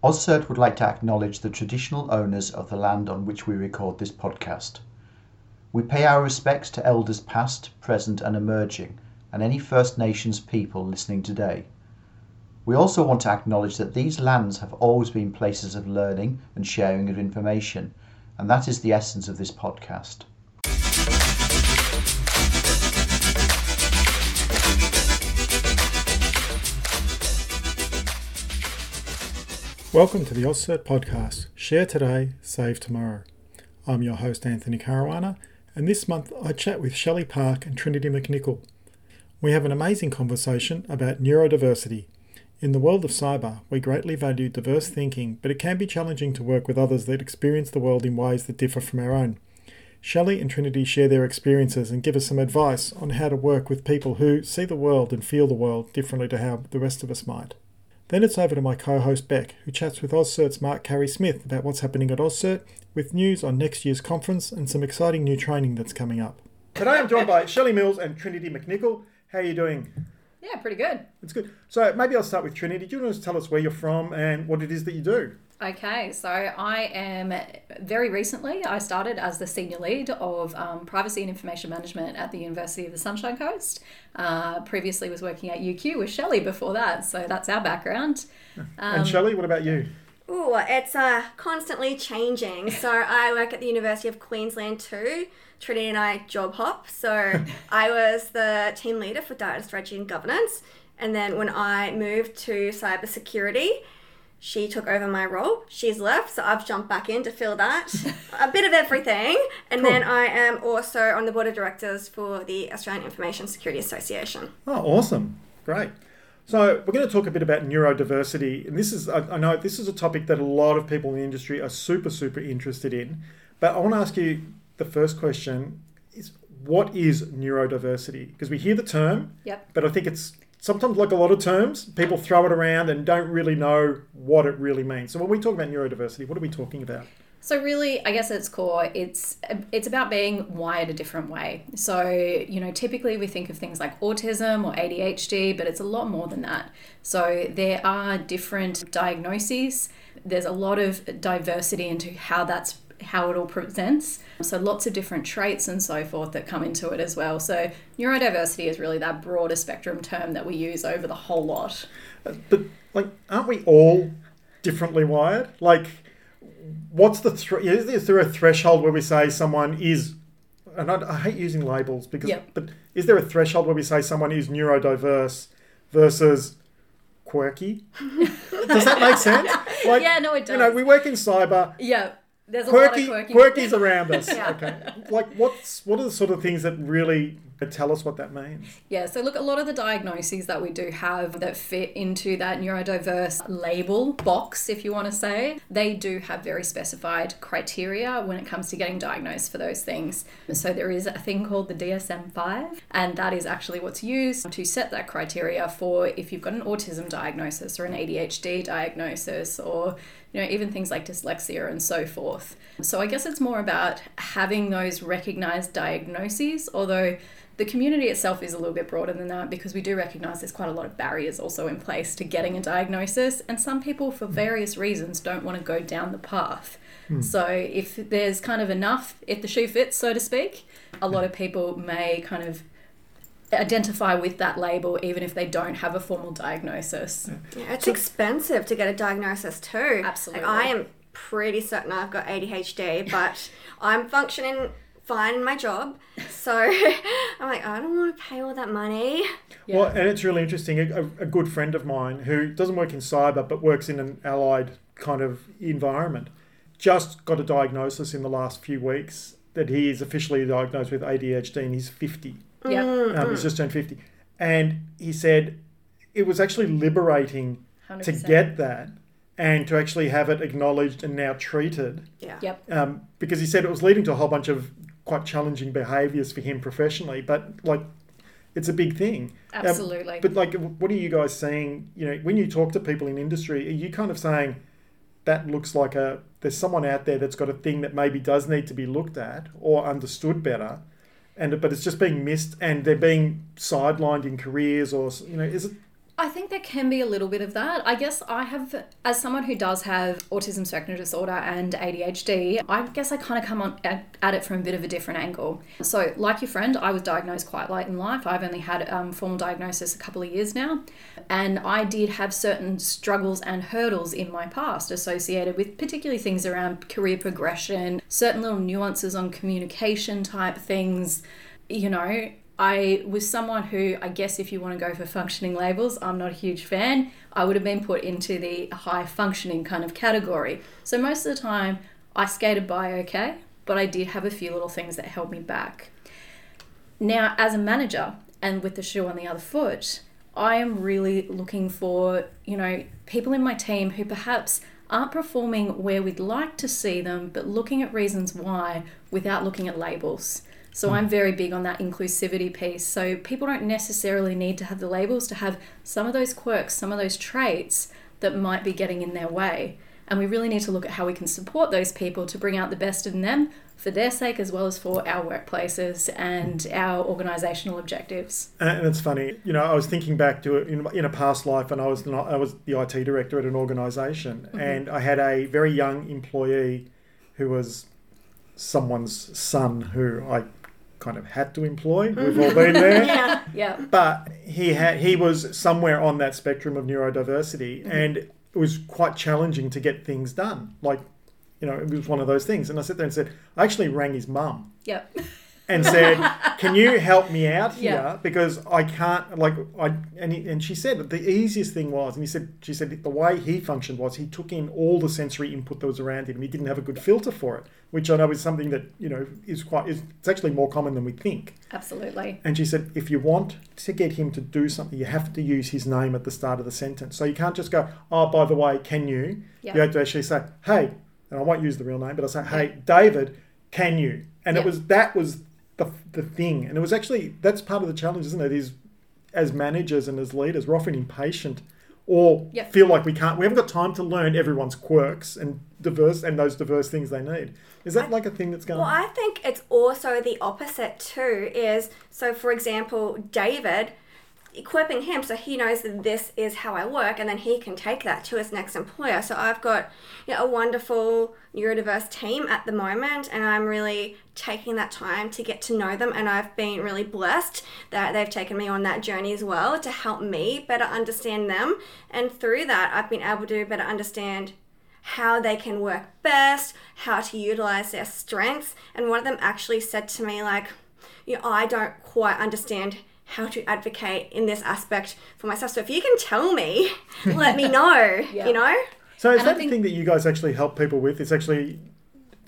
AusCERT would like to acknowledge the traditional owners of the land on which we record this podcast. We pay our respects to elders past, present, and emerging, and any First Nations people listening today. We also want to acknowledge that these lands have always been places of learning and sharing of information, and that is the essence of this podcast. Welcome to the AusCERT podcast. Share today, save tomorrow. I'm your host, Anthony Caruana, and this month I chat with Shelly Park and Trinity McNicol. We have an amazing conversation about neurodiversity. In the world of cyber, we greatly value diverse thinking, but it can be challenging to work with others that experience the world in ways that differ from our own. Shelly and Trinity share their experiences and give us some advice on how to work with people who see the world and feel the world differently to how the rest of us might. Then it's over to my co host Bek, who chats with AusCERT's Mark Carey Smith about what's happening at AusCERT, with news on next year's conference and some exciting new training that's coming up. Today I'm joined by Shelly Mills and Trinity McNicol. How are you doing? Yeah, pretty good. It's good. So maybe I'll start with Trinity. Do you want to tell us where you're from and what it is that you do? Okay, so I am very recently, I started as the senior lead of um, privacy and information management at the University of the Sunshine Coast. Uh, previously was working at UQ with Shelly before that, so that's our background. Um, and Shelly, what about you? Oh, it's uh, constantly changing. So I work at the University of Queensland too. Trinity and I job hop. So I was the team leader for data strategy and governance. And then when I moved to cybersecurity, she took over my role. She's left, so I've jumped back in to fill that. a bit of everything. And cool. then I am also on the board of directors for the Australian Information Security Association. Oh, awesome. Great. So we're going to talk a bit about neurodiversity, and this is I know this is a topic that a lot of people in the industry are super super interested in. But I want to ask you the first question is what is neurodiversity? Because we hear the term, yep. but I think it's sometimes like a lot of terms, people throw it around and don't really know what it really means. So when we talk about neurodiversity, what are we talking about? So really, I guess at its core, it's it's about being wired a different way. So you know, typically we think of things like autism or ADHD, but it's a lot more than that. So there are different diagnoses. There's a lot of diversity into how that's how it all presents. So lots of different traits and so forth that come into it as well. So neurodiversity is really that broader spectrum term that we use over the whole lot. Uh, but like, aren't we all differently wired? Like what's the th- is there a threshold where we say someone is and I, I hate using labels because yep. but is there a threshold where we say someone is neurodiverse versus quirky does that make sense like yeah no it does you know we work in cyber yeah there's a quirky, lot of quirky quirkies around us yeah. okay. Like what's what are the sort of things that really tell us what that means. Yeah, so look, a lot of the diagnoses that we do have that fit into that neurodiverse label box, if you want to say, they do have very specified criteria when it comes to getting diagnosed for those things. So there is a thing called the DSM 5, and that is actually what's used to set that criteria for if you've got an autism diagnosis or an ADHD diagnosis or you know, even things like dyslexia and so forth. So I guess it's more about having those recognized diagnoses, although the community itself is a little bit broader than that because we do recognize there's quite a lot of barriers also in place to getting a diagnosis, and some people, for various reasons, don't want to go down the path. Hmm. So, if there's kind of enough, if the shoe fits, so to speak, a lot of people may kind of identify with that label even if they don't have a formal diagnosis. Yeah, it's so, expensive to get a diagnosis too. Absolutely. Like, I am pretty certain I've got ADHD, but I'm functioning fine in my job. So I'm like, I don't want to pay all that money. Yeah. Well, and it's really interesting. A, a, good friend of mine who doesn't work in cyber but works in an allied kind of environment just got a diagnosis in the last few weeks that he is officially diagnosed with ADHD and he's 50. Yeah. Mm-hmm. Um, he's just turned 50. And he said it was actually liberating 100%. to get that and to actually have it acknowledged and now treated. Yeah. Yep. Um, because he said it was leading to a whole bunch of quite challenging behaviors for him professionally, but like it's a big thing. Um, Absolutely. Um, but like, what are you guys saying? You know, when you talk to people in industry, are you kind of saying that looks like a there's someone out there that's got a thing that maybe does need to be looked at or understood better, and but it's just being missed and they're being sidelined in careers or you know is it I think there can be a little bit of that. I guess I have, as someone who does have autism spectrum disorder and ADHD, I guess I kind of come on at, it from a bit of a different angle. So, like your friend, I was diagnosed quite late in life. I've only had um, formal diagnosis a couple of years now, and I did have certain struggles and hurdles in my past associated with particularly things around career progression, certain little nuances on communication type things. You know, I was someone who, I guess, if you want to go for functioning labels, I'm not a huge fan. I would have been put into the high functioning kind of category. So most of the time, I skated by okay, but I did have a few little things that held me back. Now, as a manager and with the shoe on the other foot, I am really looking for, you know, people in my team who perhaps aren't performing where we'd like to see them, but looking at reasons why without looking at labels. So I'm very big on that inclusivity piece. So people don't necessarily need to have the labels to have some of those quirks, some of those traits that might be getting in their way. And we really need to look at how we can support those people to bring out the best in them for their sake as well as for our workplaces and our organisational objectives. And it's funny, you know, I was thinking back to it in, in a past life, and I was not, I was the IT director at an organisation, mm-hmm. and I had a very young employee who was someone's son who I kind of had to employ. We've all been there. yeah. yeah. But he had he was somewhere on that spectrum of neurodiversity, mm-hmm. and it was quite challenging to get things done. Like, you know, it was one of those things. And I sat there and said, I actually rang his mum. Yep. and said, "Can you help me out here? Yeah. Because I can't like I." And, he, and she said that the easiest thing was, and he said, she said the way he functioned was he took in all the sensory input that was around him. He didn't have a good filter for it, which I know is something that you know is quite is it's actually more common than we think. Absolutely. And she said, if you want to get him to do something, you have to use his name at the start of the sentence. So you can't just go, "Oh, by the way, can you?" Yep. You have to actually say, "Hey," and I won't use the real name, but I'll say, "Hey, yep. David." Can you? And it was that was the, the thing. And it was actually, that's part of the challenge, isn't it? Is as managers and as leaders, we're often impatient or yep. feel like we can't, we haven't got time to learn everyone's quirks and diverse and those diverse things they need. Is that I, like a thing that's going Well, I think it's also the opposite too, is so for example, David equipping him so he knows that this is how I work and then he can take that to his next employer. So I've got you know, a wonderful neurodiverse team at the moment and I'm really taking that time to get to know them and I've been really blessed that they've taken me on that journey as well to help me better understand them and through that I've been able to better understand how they can work best, how to utilize their strengths and one of them actually said to me like you know, I don't quite understand how to advocate in this aspect for myself. So if you can tell me, let me know, yeah. you know? So is and that think... the thing that you guys actually help people with? It's actually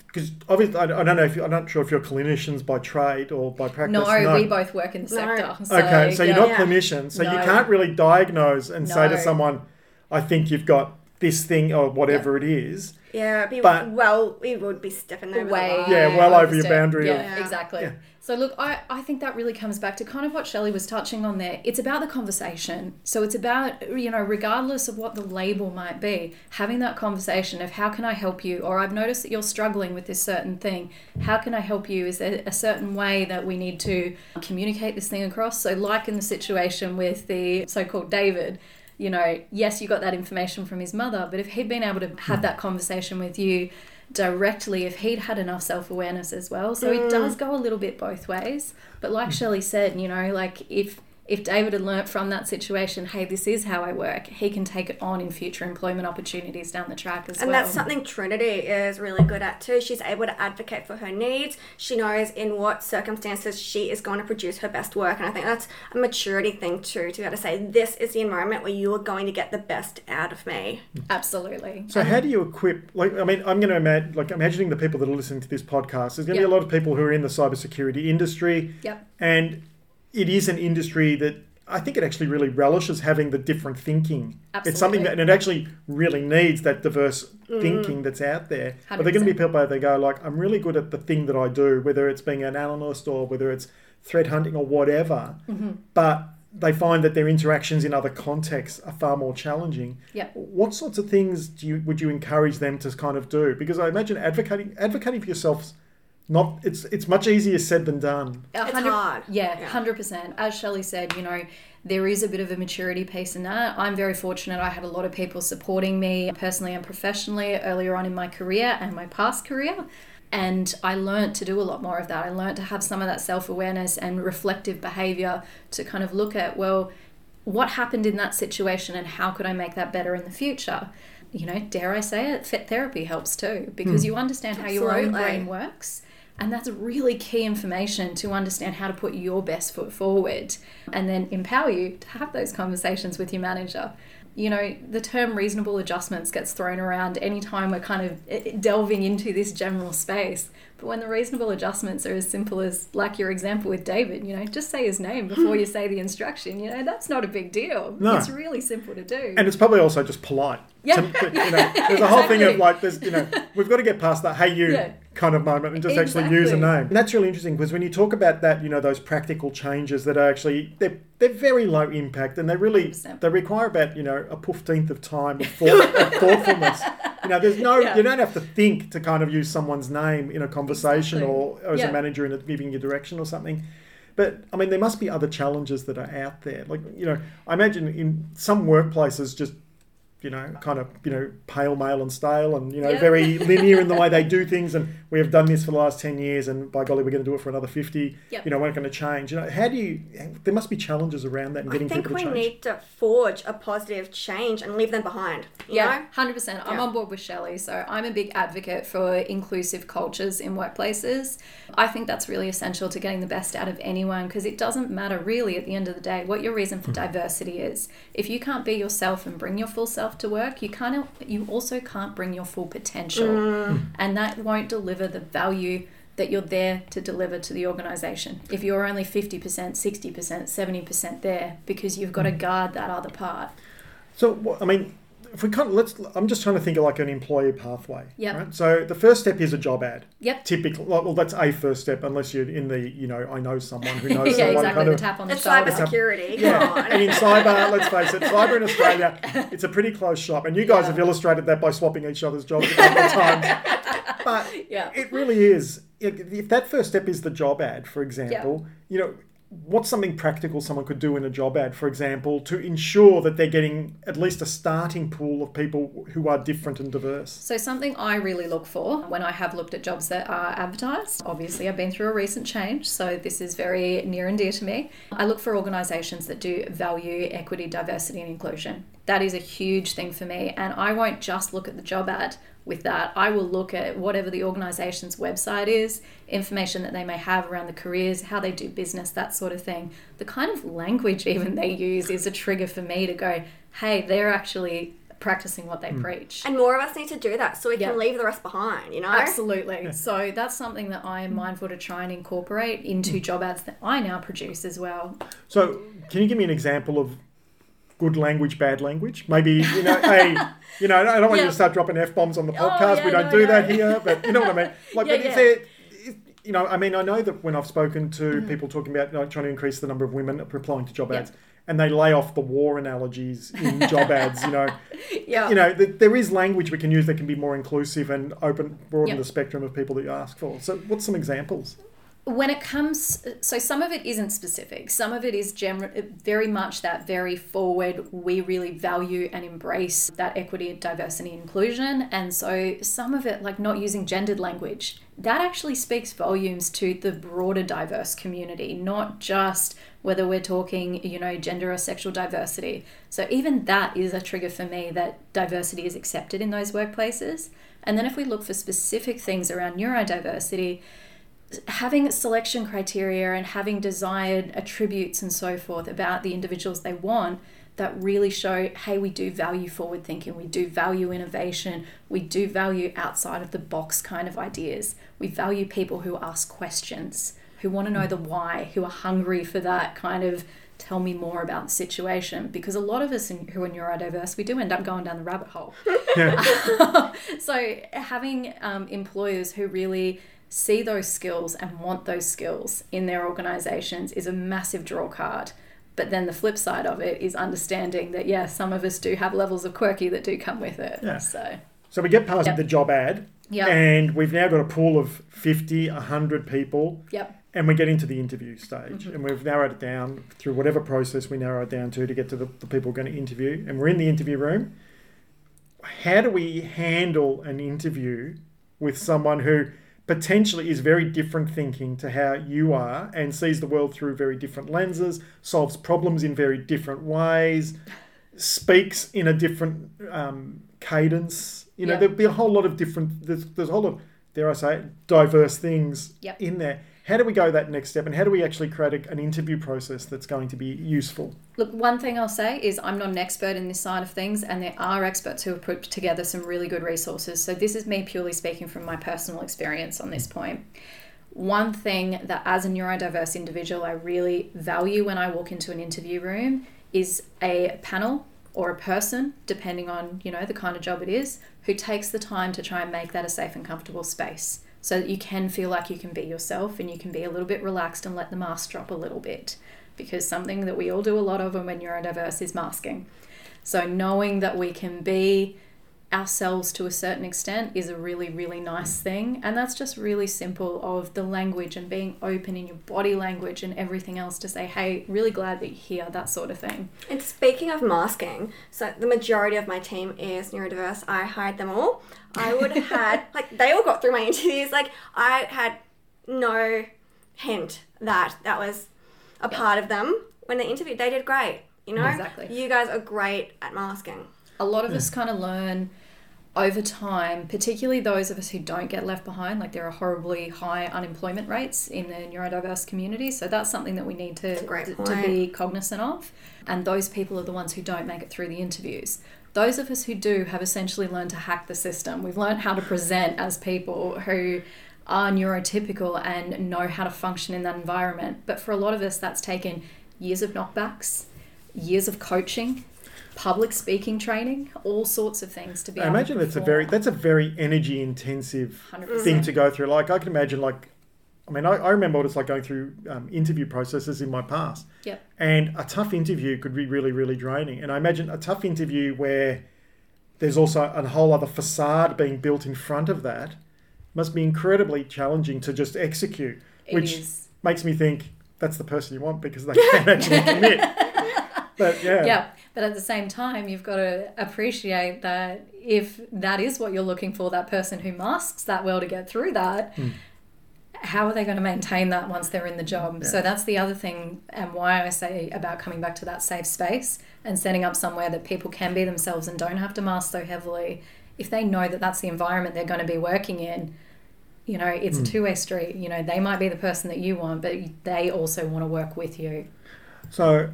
because obviously I, don't know if you, I'm not sure if you're clinicians by trade or by practice. No, no. we both work in the sector. No. So, okay, so yeah. you're not yeah. clinicians, so no. you can't really diagnose and no. say to someone, "I think you've got this thing or whatever it is." Yeah, be, but well, we would be stepping over way, yeah, well over your boundary. Yeah, of, exactly. So look, I, I think that really comes back to kind of what Shelly was touching on there. It's about the conversation. So it's about, you know, regardless of what the label might be, having that conversation of how can I help you? Or I've noticed that you're struggling with this certain thing. How can I help you? Is there a certain way that we need to communicate this thing across? So like in the situation with the so-called David, you know, yes, you got that information from his mother, but if he'd been able to have that conversation with you directly if he'd had enough self awareness as well. So mm. it does go a little bit both ways. But like Shelly said, you know, like if if David had learnt from that situation, hey, this is how I work, he can take it on in future employment opportunities down the track as and well. And that's something Trinity is really good at too. She's able to advocate for her needs. She knows in what circumstances she is going to produce her best work. And I think that's a maturity thing too, to be able to say, this is the environment where you are going to get the best out of me. Absolutely. So, how do you equip, like, I mean, I'm going to imagine, like, imagining the people that are listening to this podcast, there's going to yep. be a lot of people who are in the cybersecurity industry. Yep. And it is an industry that I think it actually really relishes having the different thinking. Absolutely. It's something that, and it actually really needs that diverse mm. thinking that's out there. 100%. But they're going to be people there go like, I'm really good at the thing that I do, whether it's being an analyst or whether it's threat hunting or whatever. Mm-hmm. But they find that their interactions in other contexts are far more challenging. Yeah. What sorts of things do you would you encourage them to kind of do? Because I imagine advocating advocating for yourself not it's it's much easier said than done. It's hard. Yeah, hundred yeah. percent. As Shelly said, you know, there is a bit of a maturity piece in that. I'm very fortunate. I had a lot of people supporting me personally and professionally earlier on in my career and my past career. And I learned to do a lot more of that. I learned to have some of that self awareness and reflective behavior to kind of look at, well, what happened in that situation and how could I make that better in the future? You know, dare I say it, fit therapy helps too because hmm. you understand how your own brain works. And that's really key information to understand how to put your best foot forward and then empower you to have those conversations with your manager. You know, the term reasonable adjustments gets thrown around anytime we're kind of eh, delving into this general space. But when the reasonable adjustments are as simple as, like your example with David, you know, just say his name before you say the instruction, you know, that's not a big deal. No. It's really simple to do. And it's probably also just polite. Yeah. To- you know, there's a whole thing of like, there's, you know, we've got to get past that "Hey you" Yeah. kind of moment and just actually use a name. And that's really interesting because when you talk about that, you know, those practical changes that are actually they're they're very low impact and they really 100%. they require about you know a fifteenth of time of, thought, of thoughtfulness. You know, there's no Yeah. you don't have to think to kind of use someone's name in a conversation Exactly. or, or as Yeah. a manager in giving you direction or something. But I mean, there must be other challenges that are out there. Like you know, I imagine in some workplaces, just you know, kind of you know, pale male and stale, and you know, Yeah. very linear in the way they do things. And we have done this for the last ten years, and by golly, we're going to do it for another fifty. Yep. You know, we're not going to change. You know, how do you? There must be challenges around that and I getting think people we to change. need to forge a positive change and leave them behind. You Yeah, know? hundred percent. I'm Yeah. on board with Shelly. So I'm a big advocate for inclusive cultures in workplaces. I think that's really essential to getting the best out of anyone because it doesn't matter really at the end of the day what your reason Hmm. for diversity is. If you can't be yourself and bring your full self to work, you can't. You also can't bring your full potential, Hmm. and that won't deliver the value that you're there to deliver to the organization. If you're only 50%, 60%, 70% there because you've got to guard that other part. So, I mean, if we can't, let's. I'm just trying to think of like an employee pathway. yeah Right? So the first step is a job ad. Yep. Typically, well, that's a first step, unless you're in the, you know, I know someone who knows yeah, someone exactly. kind The of. tap on the It's shoulder. cyber security. Come Yeah, on. and in cyber, let's face it, cyber in Australia, it's a pretty close shop, and you guys Yeah. have illustrated that by swapping each other's jobs a couple of times. But Yeah. it really is. If if that first step is the job ad, for example, you know, what's something practical someone could do in a job ad, for example, to ensure that they're getting at least a starting pool of people who are different and diverse? So, something I really look for when I have looked at jobs that are advertised, obviously, I've been through a recent change, so this is very near and dear to me. I look for organisations that do value equity, diversity, and inclusion. That is a huge thing for me, and I won't just look at the job ad with that. I will look at whatever the organisation's website is, information that they may have around the careers, how they do business, that sort of thing. The kind of language even they use is a trigger for me to go, hey, they're actually practicing what they hmm. preach. And more of us need to do that so we Yeah. can leave the rest behind, you know? Absolutely. So that's something that I am mindful to try and incorporate into hmm. job ads that I now produce as well. So, can you give me an example of good language, bad language? Maybe you know, hey, you know, I don't want you to start dropping f bombs on the Oh, podcast. yeah, we don't no, do no. that here, but you know what I mean. Like, Yeah, but yeah. if there, if, you know, I mean, I know that when I've spoken to Mm-hmm. people talking about like, trying to increase the number of women applying to job Yeah. ads. And they lay off the war analogies in job ads, you know. Yeah. You know, th- there is language we can use that can be more inclusive and open, broaden Yeah. the spectrum of people that you ask for. So, what's some examples? When it comes so some of it isn't specific. Some of it is general very much that very forward we really value and embrace that equity diversity inclusion. And so some of it like not using gendered language that actually speaks volumes to the broader diverse community not just whether we're talking you know gender or sexual diversity. So even that is a trigger for me that diversity is accepted in those workplaces. And then if we look for specific things around neurodiversity having selection criteria and having desired attributes and so forth about the individuals they want that really show hey we do value forward thinking we do value innovation we do value outside of the box kind of ideas. We value people who ask questions who want to know the why who are hungry for that kind of tell me more about the situation. Because a lot of us in, who are neurodiverse we do end up going down the rabbit hole. Yeah. so having um, employers who really see those skills and want those skills in their organizations is a massive draw card but then the flip side of it is understanding that yeah some of us do have levels of quirky that do come with it Yeah. so So we get past Yep. the job ad. Yep. And we've now got a pool of 50, 100 people. Yep. And we get into the interview stage. Mm-hmm. And we've narrowed it down through whatever process we narrow it down to to get to the, the people we're going to interview. And we're in the interview room. How do we handle an interview with someone who potentially is very different thinking to how you are and sees the world through very different lenses, solves problems in very different ways, speaks in a different um, cadence? You know, Yeah. there'd be a whole lot of different, there's, there's a whole lot of, dare I say, diverse things Yep. in there. How do we go that next step and how do we actually create a, an interview process that's going to be useful? Look, one thing I'll say is I'm not an expert in this side of things, and there are experts who have put together some really good resources. So, this is me purely speaking from my personal experience on this point. One thing that, as a neurodiverse individual, I really value when I walk into an interview room is a panel or a person, depending on you know the kind of job it is, who takes the time to try and make that a safe and comfortable space, so that you can feel like you can be yourself and you can be a little bit relaxed and let the mask drop a little bit because something that we all do a lot of when we're neurodiverse is masking. So knowing that we can be ourselves to a certain extent is a really really nice thing and that's just really simple of the language and being open in your body language and everything else to say hey really glad that you're here that sort of thing And speaking of masking, so the majority of my team is neurodiverse. I hired them all. I would have had, like, they all got through my interviews. Like, I had no hint that that was a part of them. When they interviewed, they did great. You know? Exactly. You guys are great at masking. a lot of us kind of learn over time, particularly those of us who don't get left behind. Like there are horribly high unemployment rates in the neurodiverse community, so that's something that we need to to be cognizant of. And those people are the ones who don't make it through the interviews. Those of us who do have essentially learned to hack the system. We've learned how to present as people who are neurotypical and know how to function in that environment. But for a lot of us, that's taken years of knockbacks, years of coaching, public speaking training, all sorts of things to be I imagine it's a very that's a very energy intensive 100%. thing to go through. Like I can imagine, like I mean, I, I remember what it's like going through um, interview processes in my past, Yep. and a tough interview could be really, really draining. And I imagine a tough interview where there's also a whole other facade being built in front of that must be incredibly challenging to just execute, It which is. makes me think that's the person you want because they can actually commit. But yeah, Yeah, but at the same time, you've got to appreciate that if that is what you're looking for, that person who masks that well to get through that, Hmm. how are they going to maintain that once they're in the job? So that's the other thing, and why I say about coming back to that safe space and setting up somewhere that people can be themselves and don't have to mask so heavily. If they know that that's the environment they're going to be working in, you know, it's Hmm. a two way street. You know, they might be the person that you want, but they also want to work with you. So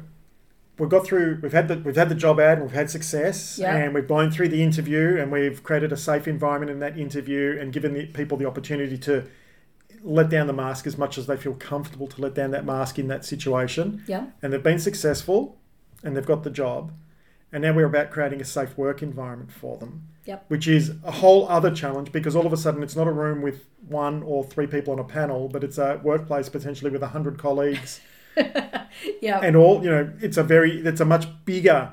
we've got through. We've had the we've had the job ad. and We've had success, Yeah. and we've blown through the interview, and we've created a safe environment in that interview, and given the people the opportunity to let down the mask as much as they feel comfortable to let down that mask in that situation. Yeah. And they've been successful, and they've got the job, and now we're about creating a safe work environment for them. Yep. Which is a whole other challenge because all of a sudden it's not a room with one or three people on a panel, but it's a workplace potentially with a hundred colleagues Yeah. and all you know it's a very it's a much bigger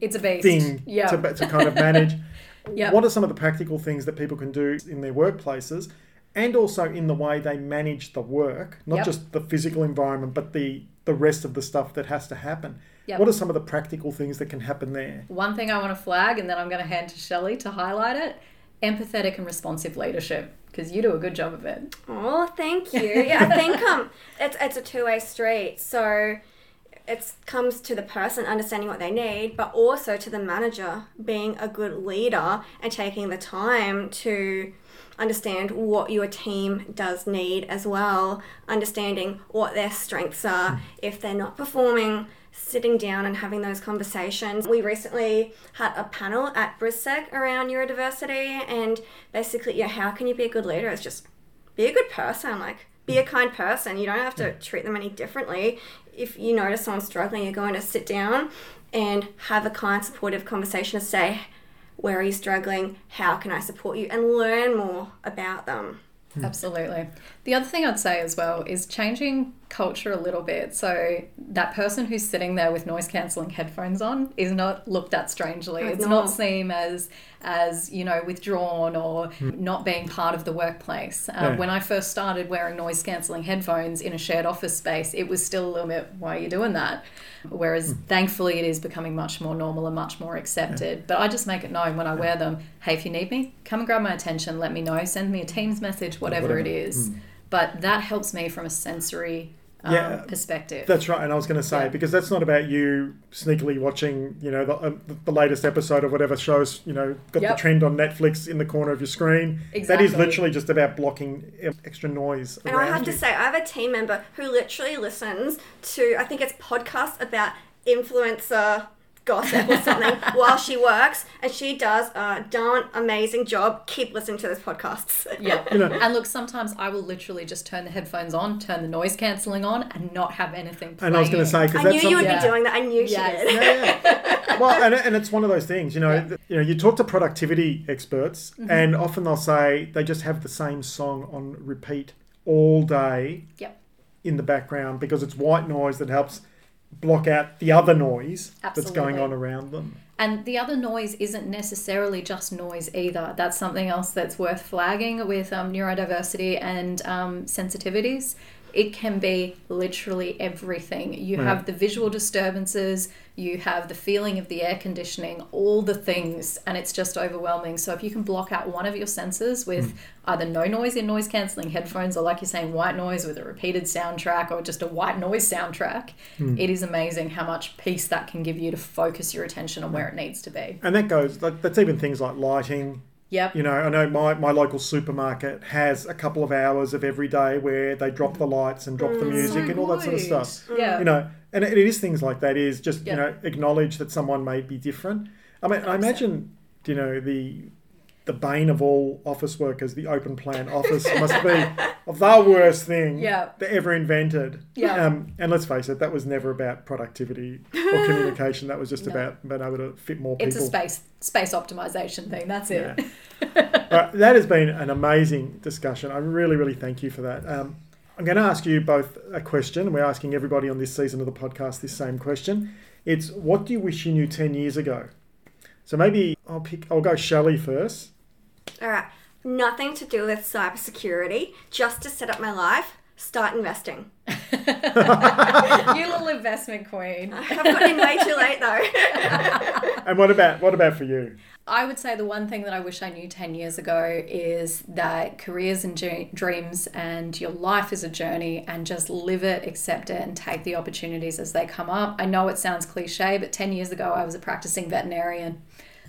it's a beast. thing Yeah. to, to kind of manage Yeah. what are some of the practical things that people can do in their workplaces and also in the way they manage the work not Yep. just the physical environment but the the rest of the stuff that has to happen Yep. what are some of the practical things that can happen there One thing I want to flag, and then I'm going to hand to Shelly to highlight it empathetic and responsive leadership, because you do a good job of it. Oh, thank you. Yeah, I think um, it's it's a two way street. So it comes to the person understanding what they need, but also to the manager being a good leader and taking the time to understand what your team does need as well, understanding what their strengths are. If they're not performing, sitting down and having those conversations. We recently had a panel at BRISSEC around neurodiversity and basically, yeah, how can you be a good leader? It's just be a good person, like be a kind person. You don't have to treat them any differently. If you notice someone's struggling, you're going to sit down and have a kind, supportive conversation to say, where are you struggling? How can I support you? And learn more about them. Hmm. Absolutely. The other thing I'd say as well is changing culture a little bit. So that person who's sitting there with noise cancelling headphones on is not looked at strangely. Oh, it's no. not seen as as you know withdrawn or hmm. not being part of the workplace. Um, Yeah. When I first started wearing noise cancelling headphones in a shared office space, it was still a little bit, why are you doing that? Whereas hmm. thankfully it is becoming much more normal and much more accepted. But I just make it known when I wear them, hey, if you need me, come and grab my attention, let me know, send me a Teams message, whatever, it is. Hmm. But that helps me from a sensory um, Yeah. perspective. That's right, and I was going to say Yeah. because that's not about you sneakily watching, you know, the, uh, the latest episode of whatever shows, you know, got Yep. the trend on Netflix in the corner of your screen. That Exactly. is literally just about blocking extra noise And I have you. to say, I have a team member who literally listens to, I think it's podcasts about influencer gossip or something while she works, and she does a darn amazing job. Keep listening to those podcasts. Yeah. You know- and look, sometimes I will literally just turn the headphones on, turn the noise cancelling on, and not have anything playing. and I was going to say because I knew something. you would Yeah. be doing that. I knew she Yes. did. yeah, yeah. well, and, and it's one of those things, you know. Yeah. You know, you talk to productivity experts, Mm-hmm. and often they'll say they just have the same song on repeat all day Yep. in the background because it's white noise that helps block out the other noise that's going on around them. And the other noise isn't necessarily just noise either. That's something else that's worth flagging with um, neurodiversity and um, sensitivities. It can be literally everything. You have the visual disturbances, you have the feeling of the air conditioning, all the things, and it's just overwhelming. So, if you can block out one of your senses with hmm. either no noise in noise cancelling headphones, or like you're saying, white noise with a repeated soundtrack, or just a white noise soundtrack, hmm. it is amazing how much peace that can give you to focus your attention on where it needs to be. And that goes, like, that's even things like lighting. Yep. You know, I know my, my local supermarket has a couple of hours of every day where they drop the lights and drop the mm. music and all that sort of stuff. Yeah. You know, and it is things like that is just, Yeah. you know, acknowledge that someone may be different. I mean, I imagine, you know, the the bane of all office workers, the open plan office must be the worst thing Yeah. that ever invented. Yeah. Um, and let's face it, that was never about productivity or communication. That was just No. about being able to fit more people. It's a space space optimization thing. That's it. All right, that has been an amazing discussion. I really, really thank you for that. Um, I'm going to ask you both a question. We're asking everybody on this season of the podcast this same question. It's what do you wish you knew 10 years ago? So maybe I'll pick, I'll go Shelly first. All right. Nothing to do with cybersecurity, just to set up my life, start investing. you little investment queen. I've gotten in way too late though. And what about, what about for you? I would say the one thing that I wish I knew 10 years ago is that careers and dreams and your life is a journey and just live it, accept it, and take the opportunities as they come up. I know it sounds cliche, but 10 years ago I was a practicing veterinarian.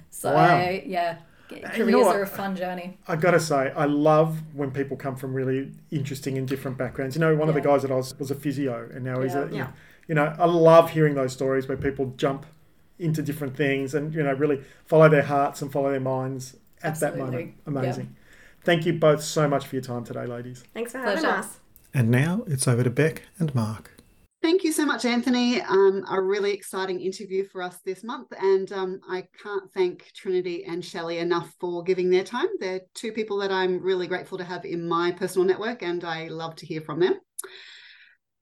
So, Wow. yeah, Uh, you careers know what? are a fun journey. I got to say, I love when people come from really interesting and different backgrounds. You know, one of the guys that I was was a physio, and now he's a Yeah. Yeah. you know, I love hearing those stories where people jump into different things and you know really follow their hearts and follow their minds at that moment. Absolutely. Amazing. Thank you both so much for your time today, ladies. Thanks for having Pleasure. us. And now it's over to Bek and Mark. Thank you so much, Anthony. Um, a really exciting interview for us this month. And um, I can't thank Trinity and Shelly enough for giving their time. They're two people that I'm really grateful to have in my personal network, and I love to hear from them.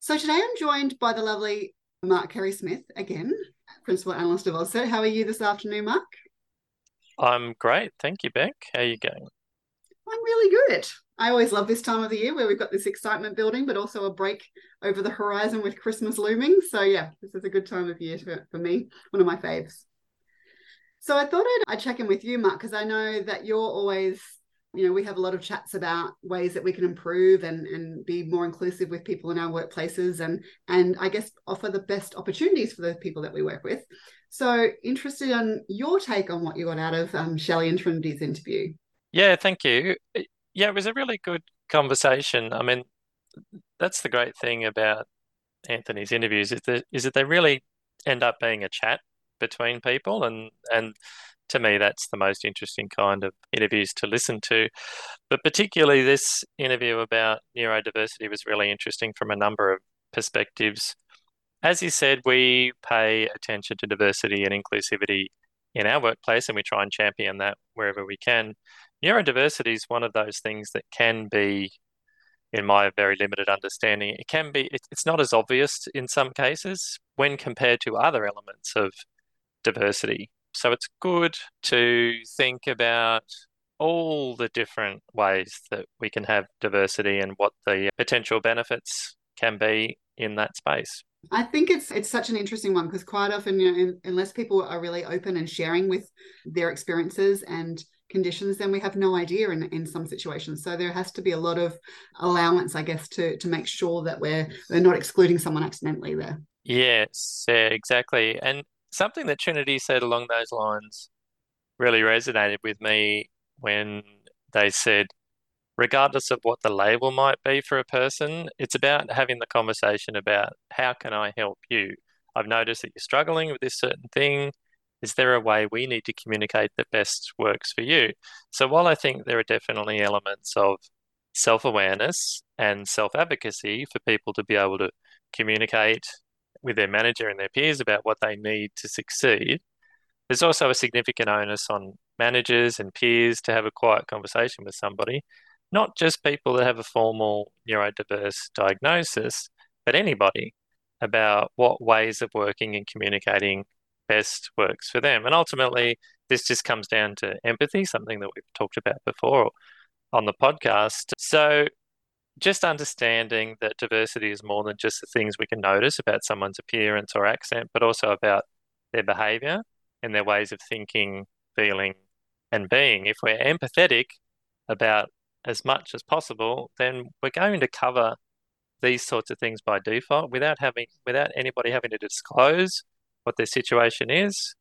So today I'm joined by the lovely Mark Carey Smith, again, Principal Analyst of AusCERT. How are you this afternoon, Mark? I'm great. Thank you, Bek. How are you going? I'm really good. I always love this time of the year where we've got this excitement building, but also a break over the horizon with Christmas looming. So, yeah, this is a good time of year for, me, one of my faves. So, I thought I'd, I'd check in with you, Mark, because I know that you're always, you know, we have a lot of chats about ways that we can improve and, and be more inclusive with people in our workplaces and, and I guess offer the best opportunities for the people that we work with. So, interested in your take on what you got out of um, Shelly and Trinity's interview. Yeah, thank you. Uh, Yeah, it was a really good conversation. I mean, that's the great thing about Anthony's interviews is that is that they really end up being a chat between people, and and to me, that's the most interesting kind of interviews to listen to. But particularly this interview about neurodiversity was really interesting from a number of perspectives. As you said, we pay attention to diversity and inclusivity in our workplace, and we try and champion that wherever we can. Neurodiversity is one of those things that can be, in my very limited understanding, it can be, it's not as obvious in some cases when compared to other elements of diversity. So it's good to think about all the different ways that we can have diversity and what the potential benefits can be in that space. I think it's it's such an interesting one because quite often, you know, in, unless people are really open and sharing with their experiences and conditions, then we have no idea in, in some situations. So there has to be a lot of allowance, I guess, to to make sure that we're we're not excluding someone accidentally there. Yes, yeah, exactly. And something that Trinity said along those lines really resonated with me when they said regardless of what the label might be for a person, it's about having the conversation about how can I help you? I've noticed that you're struggling with this certain thing. Is there a way we need to communicate that best works for you? So while I think there are definitely elements of self awareness and self advocacy for people to be able to communicate with their manager and their peers about what they need to succeed, there's also a significant onus on managers and peers to have a quiet conversation with somebody not just people that have a formal neurodiverse diagnosis, but anybody about what ways of working and communicating best works for them. And ultimately, this just comes down to empathy, something that we've talked about before on the podcast. So, just understanding that diversity is more than just the things we can notice about someone's appearance or accent, but also about their behavior and their ways of thinking, feeling, and being. If we're empathetic about as much as possible, then we're going to cover these sorts of things by default without having without anybody having to disclose what their situation is,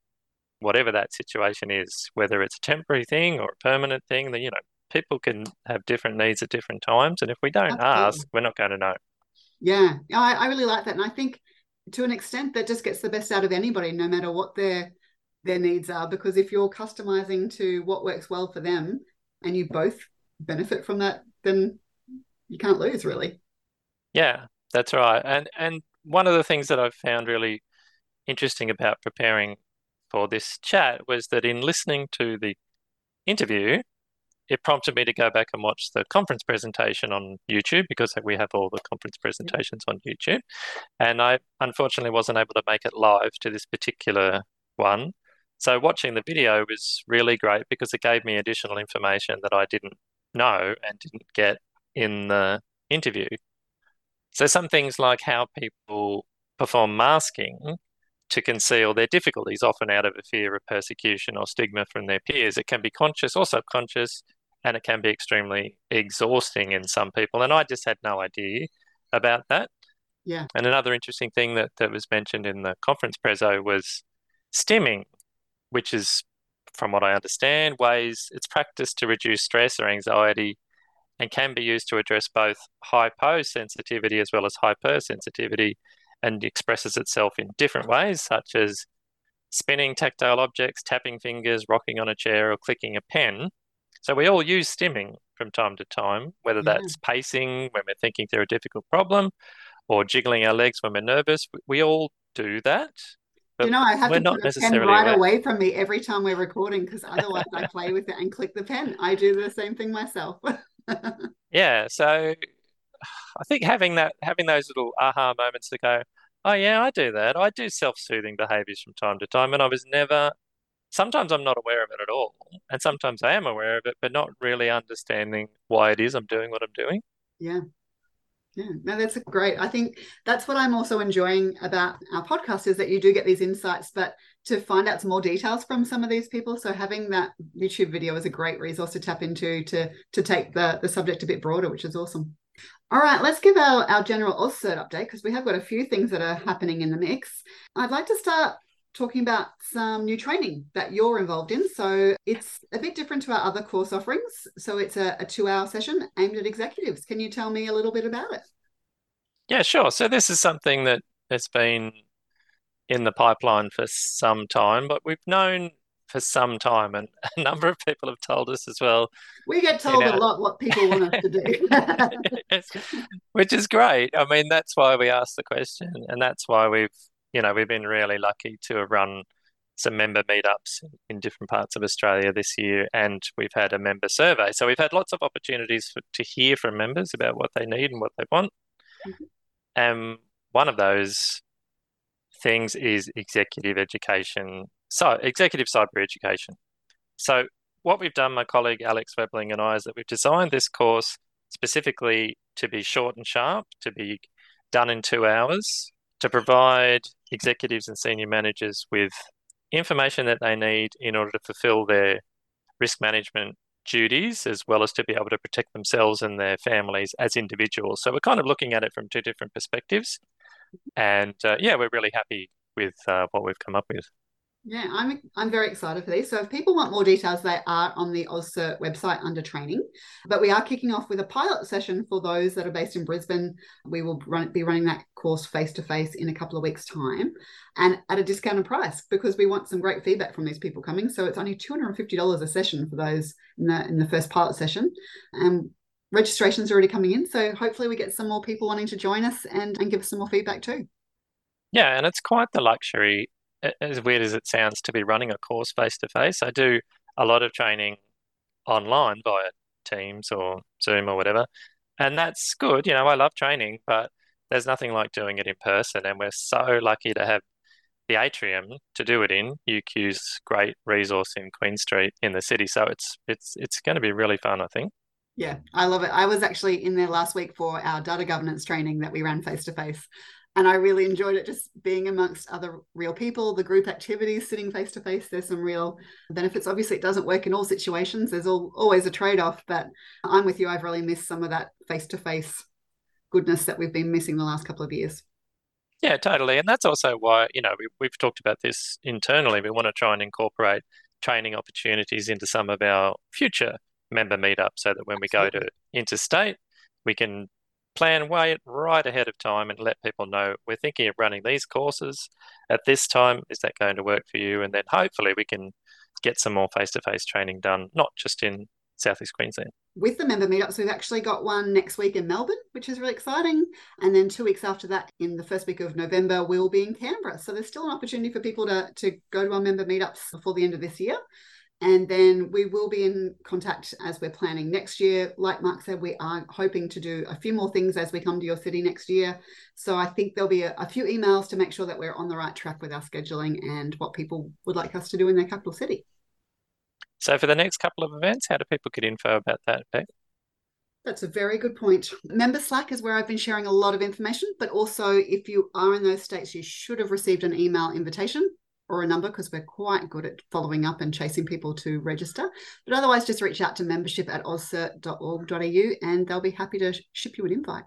whatever that situation is, whether it's a temporary thing or a permanent thing. That you know, people can have different needs at different times, and if we don't Absolutely. ask, we're not going to know. Yeah, I, I really like that, and I think to an extent that just gets the best out of anybody, no matter what their their needs are. Because if you're customizing to what works well for them, and you both benefit from that, then you can't lose really. Yeah, that's right. And and one of the things that I've found really interesting about preparing for this chat was that in listening to the interview, it prompted me to go back and watch the conference presentation on YouTube because we have all the conference presentations on YouTube. And I unfortunately wasn't able to make it live to this particular one. So watching the video was really great because it gave me additional information that I didn't know and didn't get in the interview. So, some things like how people perform masking to conceal their difficulties, often out of a fear of persecution or stigma from their peers. It can be conscious or subconscious, and it can be extremely exhausting in some people. And I just had no idea about that. Yeah. And another interesting thing that, that was mentioned in the conference prezo was stimming, which is from what I understand, ways it's practiced to reduce stress or anxiety and can be used to address both hyposensitivity as well as hypersensitivity and expresses itself in different ways, such as spinning tactile objects, tapping fingers, rocking on a chair, or clicking a pen. So we all use stimming from time to time, whether that's pacing when we're thinking through a difficult problem or jiggling our legs when we're nervous. We all do that. But you know, I have to put the pen right aware. away from me every time we're recording because otherwise I play with it and click the pen. I do the same thing myself. yeah, so I think having that having those little aha moments to go, oh yeah, I do that. I do self-soothing behaviors from time to time, and I was never. Sometimes I'm not aware of it at all, and sometimes I am aware of it, but not really understanding why it is I'm doing what I'm doing. Yeah, yeah, no, that's great. I think that's what I'm also enjoying about our podcast is that you do get these insights, but to find out some more details from some of these people. So having that YouTube video is a great resource to tap into to to take the the subject a bit broader, which is awesome. All right, let's give our, our general AusCERT update because we have got a few things that are happening in the mix. I'd like to start talking about some new training that you're involved in. So it's a bit different to our other course offerings. So it's a, a two hour session aimed at executives. Can you tell me a little bit about it? Yeah, sure. So this is something that has been in the pipeline for some time, but we've known for some time, and a number of people have told us as well. We get told a lot what people want us to do, which is great. I mean, that's why we asked the question, and that's why we've you know, we've been really lucky to have run some member meetups in different parts of Australia this year, and we've had a member survey. So we've had lots of opportunities for, to hear from members about what they need and what they want. Mm-hmm. And one of those things is executive education, so executive cyber education. So what we've done, my colleague Alex Webling and I, is that we've designed this course specifically to be short and sharp, to be done in two hours, to provide executives and senior managers with information that they need in order to fulfill their risk management duties as well as to be able to protect themselves and their families as individuals. So we're kind of looking at it from two different perspectives. And uh, yeah, we're really happy with uh, what we've come up with. Yeah, I'm I'm very excited for these. So if people want more details, they are on the AusCERT website under training. But we are kicking off with a pilot session for those that are based in Brisbane. We will run, be running that course face to face in a couple of weeks' time, and at a discounted price because we want some great feedback from these people coming. So it's only two hundred and fifty dollars a session for those in the in the first pilot session, and registrations already coming in. So hopefully we get some more people wanting to join us and and give us some more feedback too. Yeah, and it's quite the luxury as weird as it sounds to be running a course face to face, I do a lot of training online via Teams or Zoom or whatever. And that's good. You know, I love training, but there's nothing like doing it in person. And we're so lucky to have the atrium to do it in. UQ's great resource in Queen Street in the city. So it's it's it's going to be really fun, I think. Yeah, I love it. I was actually in there last week for our data governance training that we ran face to face and I really enjoyed it just being amongst other real people, the group activities, sitting face to face. There's some real benefits. Obviously, it doesn't work in all situations. There's all, always a trade off, but I'm with you. I've really missed some of that face to face goodness that we've been missing the last couple of years. Yeah, totally. And that's also why, you know, we, we've talked about this internally. We want to try and incorporate training opportunities into some of our future member meetups so that when we go to interstate, we can plan way right ahead of time and let people know we're thinking of running these courses at this time. Is that going to work for you? And then hopefully we can get some more face to face training done, not just in Southeast Queensland. With the member meetups, we've actually got one next week in Melbourne, which is really exciting. And then two weeks after that, in the first week of November, we'll be in Canberra. So there's still an opportunity for people to, to go to our member meetups before the end of this year. And then we will be in contact as we're planning next year. Like Mark said, we are hoping to do a few more things as we come to your city next year. So I think there'll be a, a, few emails to make sure that we're on the right track with our scheduling and what people would like us to do in their capital city. So for the next couple of events, how do people get info about that, Bek? That's a very good point. Member Slack is where I've been sharing a lot of information, but also if you are in those states, you should have received an email invitation or a number because we're quite good at following up and chasing people to register. But otherwise, just reach out to membership at auscert.org.au and they'll be happy to ship you an invite.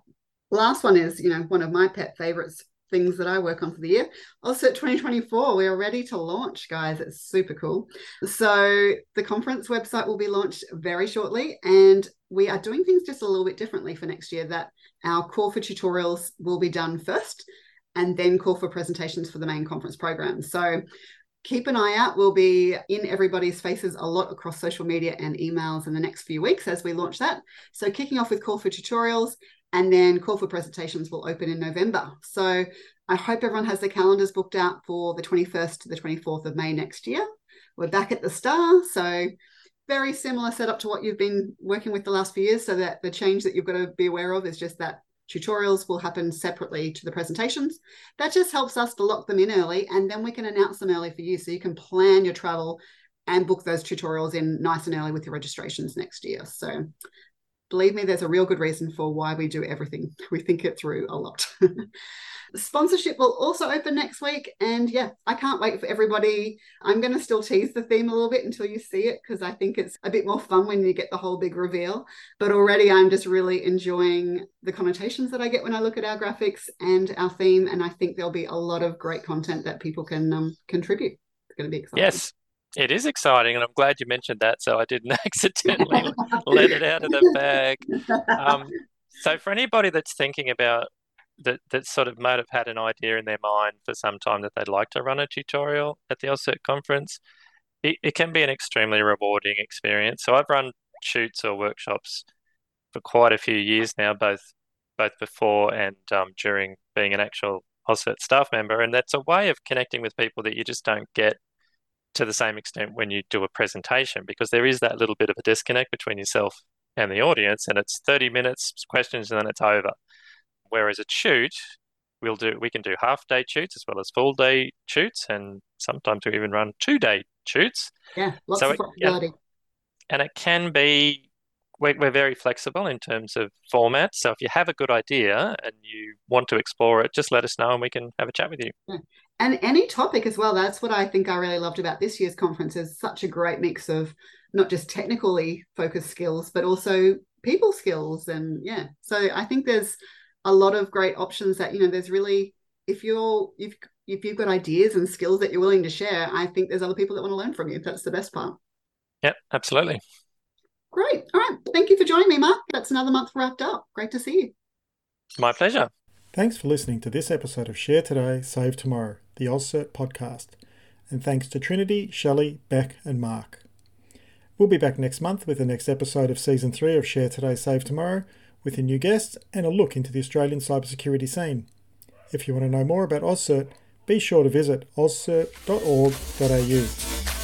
Last one is, you know, one of my pet favorites things that I work on for the year. AusCERT 2024, we are ready to launch, guys. It's super cool. So the conference website will be launched very shortly, and we are doing things just a little bit differently for next year. That our call for tutorials will be done first, and then call for presentations for the main conference program. So keep an eye out. We'll be in everybody's faces a lot across social media and emails in the next few weeks as we launch that. So kicking off with call for tutorials and then call for presentations will open in November. So I hope everyone has their calendars booked out for the 21st to the 24th of May next year. We're back at the star. So very similar setup to what you've been working with the last few years. So that the change that you've got to be aware of is just that tutorials will happen separately to the presentations. That just helps us to lock them in early and then we can announce them early for you so you can plan your travel and book those tutorials in nice and early with your registrations next year. So believe me, there's a real good reason for why we do everything. We think it through a lot. Sponsorship will also open next week. And yeah, I can't wait for everybody. I'm going to still tease the theme a little bit until you see it because I think it's a bit more fun when you get the whole big reveal. But already I'm just really enjoying the connotations that I get when I look at our graphics and our theme. And I think there'll be a lot of great content that people can um, contribute. It's going to be exciting. Yes. It is exciting, and I'm glad you mentioned that. So I didn't accidentally let it out of the bag. Um, so for anybody that's thinking about that that sort of might have had an idea in their mind for some time that they'd like to run a tutorial at the AusCERT conference, it, it can be an extremely rewarding experience. So I've run shoots or workshops for quite a few years now, both both before and um, during being an actual AusCERT staff member, and that's a way of connecting with people that you just don't get to the same extent when you do a presentation because there is that little bit of a disconnect between yourself and the audience, and it's 30 minutes questions and then it's over. Whereas a shoot, we'll do we can do half day shoots as well as full day shoots, and sometimes we even run two day shoots. Yeah, lots So of it- flexibility. and it can be we're, we're very flexible in terms of format so if you have a good idea and you want to explore it just let us know and we can have a chat with you and any topic as well that's what i think i really loved about this year's conference is such a great mix of not just technically focused skills but also people skills. And yeah so i think there's a lot of great options that you know there's really if you're if if you've got ideas and skills that you're willing to share i think there's other people that want to learn from you. That's the best part. Yep absolutely. Great. All right. Thank you for joining me mark. That's another month wrapped up. Great to see you. My pleasure Thanks for listening to this episode of Share Today, Save Tomorrow, the AusCERT podcast. And thanks to Trinity, Shelly, Bek, and Mark. We'll be back next month with the next episode of Season 3 of Share Today, Save Tomorrow, with a new guest and a look into the Australian cybersecurity scene. If you want to know more about AusCERT, be sure to visit auscert.org.au.